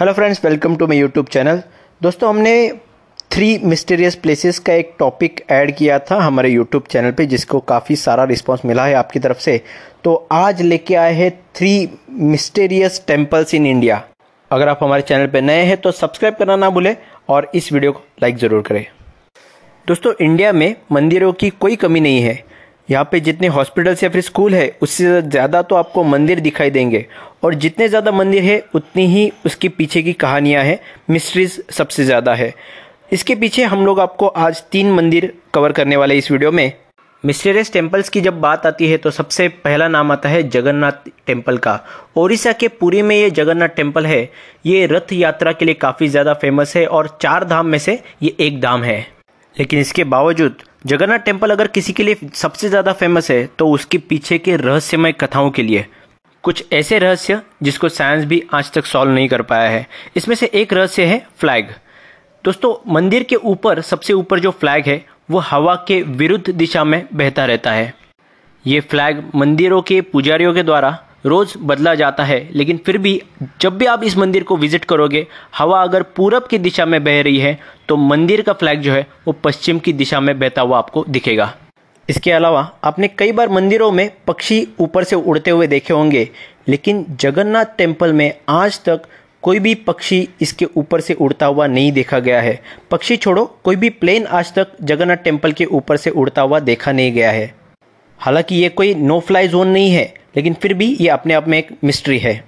Hello friends welcome to my YouTube channel दोस्तों, हमने three mysterious places का एक टॉपिक ऐड किया था हमारे यूट्यूब चैनल पे, जिसको काफ़ी सारा रिस्पांस मिला है आपकी तरफ़ से। तो आज लेके आए हैं three mysterious temples in India अगर आप हमारे चैनल पे नए हैं तो सब्सक्राइब करना ना भूलें और इस वीडियो को लाइक ज़रूर करें। दोस्तों इंडिया में मंदिरों की कोई कमी नहीं है। यहाँ पे जितने हॉस्पिटल्स या फिर स्कूल है, उससे ज़्यादा तो आपको मंदिर दिखाई देंगे। और जितने ज़्यादा मंदिर है, उतनी ही उसके पीछे की कहानियाँ हैं मिस्ट्रीज सबसे ज़्यादा है। इसके पीछे हम लोग आपको आज तीन मंदिर कवर करने वाले इस वीडियो में। मिस्टेरियस टेम्पल्स की जब बात आती है तो सबसे पहला नाम आता है जगन्नाथ टेंपल का। ओडिशा के पुरी में ये जगन्नाथ टेंपल है। ये रथ यात्रा के लिए काफ़ी ज़्यादा फ़ेमस है और चार धाम में से ये एक धाम है। लेकिन इसके बावजूद जगन्नाथ टेंपल अगर किसी के लिए सबसे ज़्यादा फ़ेमस है तो उसके पीछे के रहस्यमय कथाओं के लिए। कुछ ऐसे रहस्य जिसको साइंस भी आज तक सॉल्व नहीं कर पाया है। इसमें से एक रहस्य है फ्लैग दोस्तों, मंदिर के ऊपर, सबसे ऊपर जो फ्लैग है, वो हवा के विरुद्ध दिशा में बहता रहता है। ये फ्लैग मंदिरों के पुजारियों के द्वारा रोज बदला जाता है। लेकिन फिर भी जब भी आप इस मंदिर को विज़िट करोगे, हवा अगर पूरब की दिशा में बह रही है तो मंदिर का फ्लैग जो है, वो पश्चिम की दिशा में बहता हुआ आपको दिखेगा। इसके अलावा, आपने कई बार मंदिरों में पक्षी ऊपर से उड़ते हुए देखे होंगे, लेकिन जगन्नाथ टेंपल में आज तक कोई भी पक्षी इसके ऊपर से उड़ता हुआ नहीं देखा गया है। पक्षी छोड़ो, कोई भी प्लेन आज तक जगन्नाथ टेंपल के ऊपर से उड़ता हुआ देखा नहीं गया है। हालाँकि ये कोई नो फ्लाई जोन नहीं है लेकिन फिर भी ये अपने आप में एक मिस्ट्री है।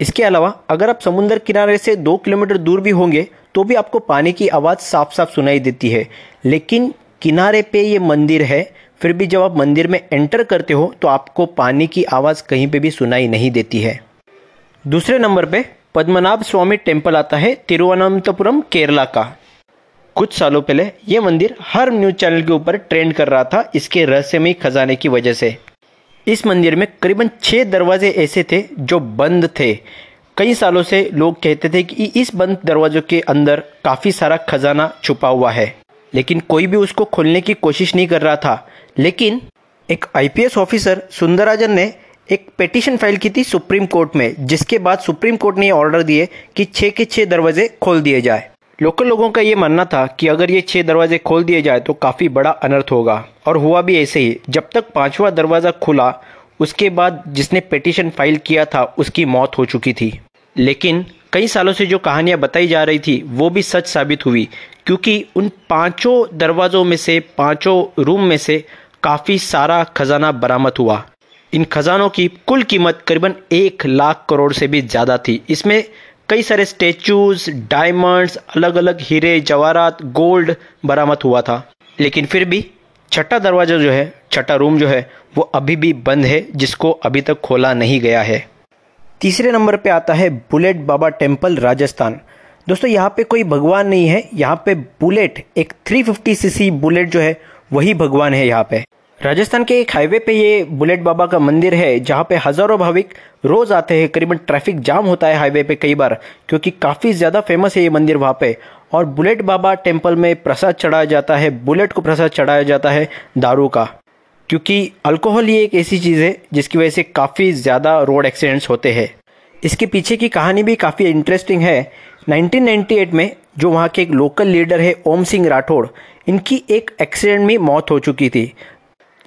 इसके अलावा, अगर आप समुद्र किनारे से दो किलोमीटर दूर भी होंगे तो भी आपको पानी की आवाज़ साफ़ साफ़ सुनाई देती है। लेकिन किनारे पे ये मंदिर है, फिर भी जब आप मंदिर में एंटर करते हो तो आपको पानी की आवाज़ कहीं पे भी सुनाई नहीं देती है। दूसरे नंबर पे, पद्मनाभ स्वामी टेंपल आता है तिरुवनंतपुरम, केरला का। कुछ सालों पहले ये मंदिर हर न्यूज़ चैनल के ऊपर ट्रेंड कर रहा था, इसके रहस्यमय खजाने की वजह से। इस मंदिर में करीबन छह दरवाजे ऐसे थे जो बंद थे। कई सालों से लोग कहते थे कि इस बंद दरवाजों के अंदर काफ़ी सारा खजाना छुपा हुआ है। लेकिन कोई भी उसको खोलने की कोशिश नहीं कर रहा था। लेकिन एक आईपीएस ऑफिसर सुंदराजन ने एक पेटिशन फ़ाइल की थी सुप्रीम कोर्ट में, जिसके बाद सुप्रीम कोर्ट ने ऑर्डर दिए कि छः के छः दरवाजे खोल दिए जाए। लोकल लोगों का ये मानना था कि अगर ये छह दरवाजे खोल दिए जाए तो काफ़ी बड़ा अनर्थ होगा। और हुआ भी ऐसे ही। जब तक पांचवा दरवाज़ा खुला, उसके बाद जिसने पिटीशन फ़ाइल किया था, उसकी मौत हो चुकी थी। लेकिन कई सालों से जो कहानियाँ बताई जा रही थी, वो भी सच साबित हुई। क्योंकि उन पाँचों दरवाज़ों में से, पाँचों रूम में से काफ़ी सारा खजाना बरामद हुआ। इन खजानों की कुल कीमत करीबन एक लाख करोड़ से भी ज़्यादा थी। इसमें कई सारे स्टेचूज डायमंड्स अलग अलग हीरे, जवाहरात गोल्ड बरामद हुआ था। लेकिन फिर भी छठा दरवाज़ा जो है, छठा रूम जो है, वो अभी भी बंद है, जिसको अभी तक खोला नहीं गया है। तीसरे नंबर पे आता है बुलेट बाबा टेंपल राजस्थान। दोस्तों, यहाँ पे कोई भगवान नहीं है, यहाँ पे बुलेट, एक 350 सीसी बुलेट जो है, वही भगवान है यहाँ पे। राजस्थान के एक हाईवे पे ये बुलेट बाबा का मंदिर है, जहाँ पे हज़ारों भाविक रोज आते हैं। करीबन ट्रैफ़िक जाम होता है हाईवे पे कई बार, क्योंकि काफ़ी ज़्यादा फ़ेमस है ये मंदिर वहाँ पे। और बुलेट बाबा टेंपल में प्रसाद चढ़ाया जाता है, बुलेट को प्रसाद चढ़ाया जाता है दारू का। क्योंकि अल्कोहल ये एक ऐसी चीज़ है, जिसकी वजह से काफ़ी ज़्यादा रोड एक्सीडेंट्स होते हैं। इसके पीछे की कहानी भी काफ़ी इंटरेस्टिंग है। 1998 में जो वहाँ के एक लोकल लीडर है, ओम सिंह राठौड़, इनकी एक एक्सीडेंट में मौत हो चुकी थी।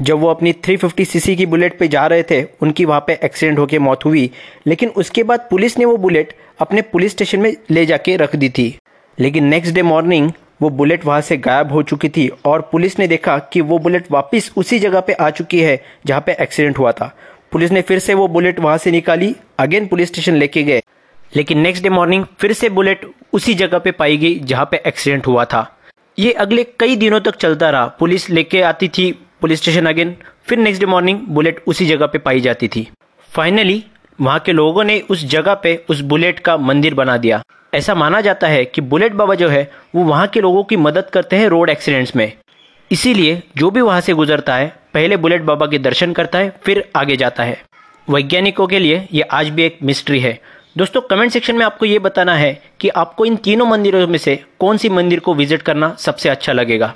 जब वो अपनी 350 सीसी की बुलेट पे जा रहे थे, उनकी वहाँ पे एक्सीडेंट होकर मौत हुई। लेकिन उसके बाद पुलिस ने वो बुलेट अपने पुलिस स्टेशन में ले जाके रख दी थी। लेकिन नेक्स्ट डे मॉर्निंग वो बुलेट वहाँ से गायब हो चुकी थी और पुलिस ने देखा कि वो बुलेट वापस उसी जगह पे आ चुकी है जहाँ पे एक्सीडेंट हुआ था। पुलिस ने फिर से वो बुलेट वहाँ से निकाली अगेन पुलिस स्टेशन लेके गए। लेकिन नेक्स्ट डे मॉर्निंग फिर से बुलेट उसी जगह पे पाई गई जहाँ पे एक्सीडेंट हुआ था। ये अगले कई दिनों तक चलता रहा। पुलिस लेके आती थी पुलिस स्टेशन अगेन। फिर नेक्स्ट डे मॉर्निंग बुलेट उसी जगह पे पाई जाती थी। फाइनली वहाँ के लोगों ने उस जगह पे उस बुलेट का मंदिर बना दिया। ऐसा माना जाता है कि बुलेट बाबा जो है, वो वहाँ के लोगों की मदद करते हैं रोड एक्सीडेंट्स में। इसीलिए जो भी वहाँ से गुजरता है, पहले बुलेट बाबा के दर्शन करता है, फिर आगे जाता है। वैज्ञानिकों के लिए ये आज भी एक मिस्ट्री है। दोस्तों कमेंट सेक्शन में आपको ये बताना है कि आपको इन तीनों मंदिरों में से कौन सी मंदिर को विज़िट करना सबसे अच्छा लगेगा।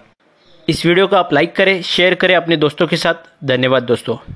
इस वीडियो को आप लाइक करें शेयर करें अपने दोस्तों के साथ। धन्यवाद दोस्तों।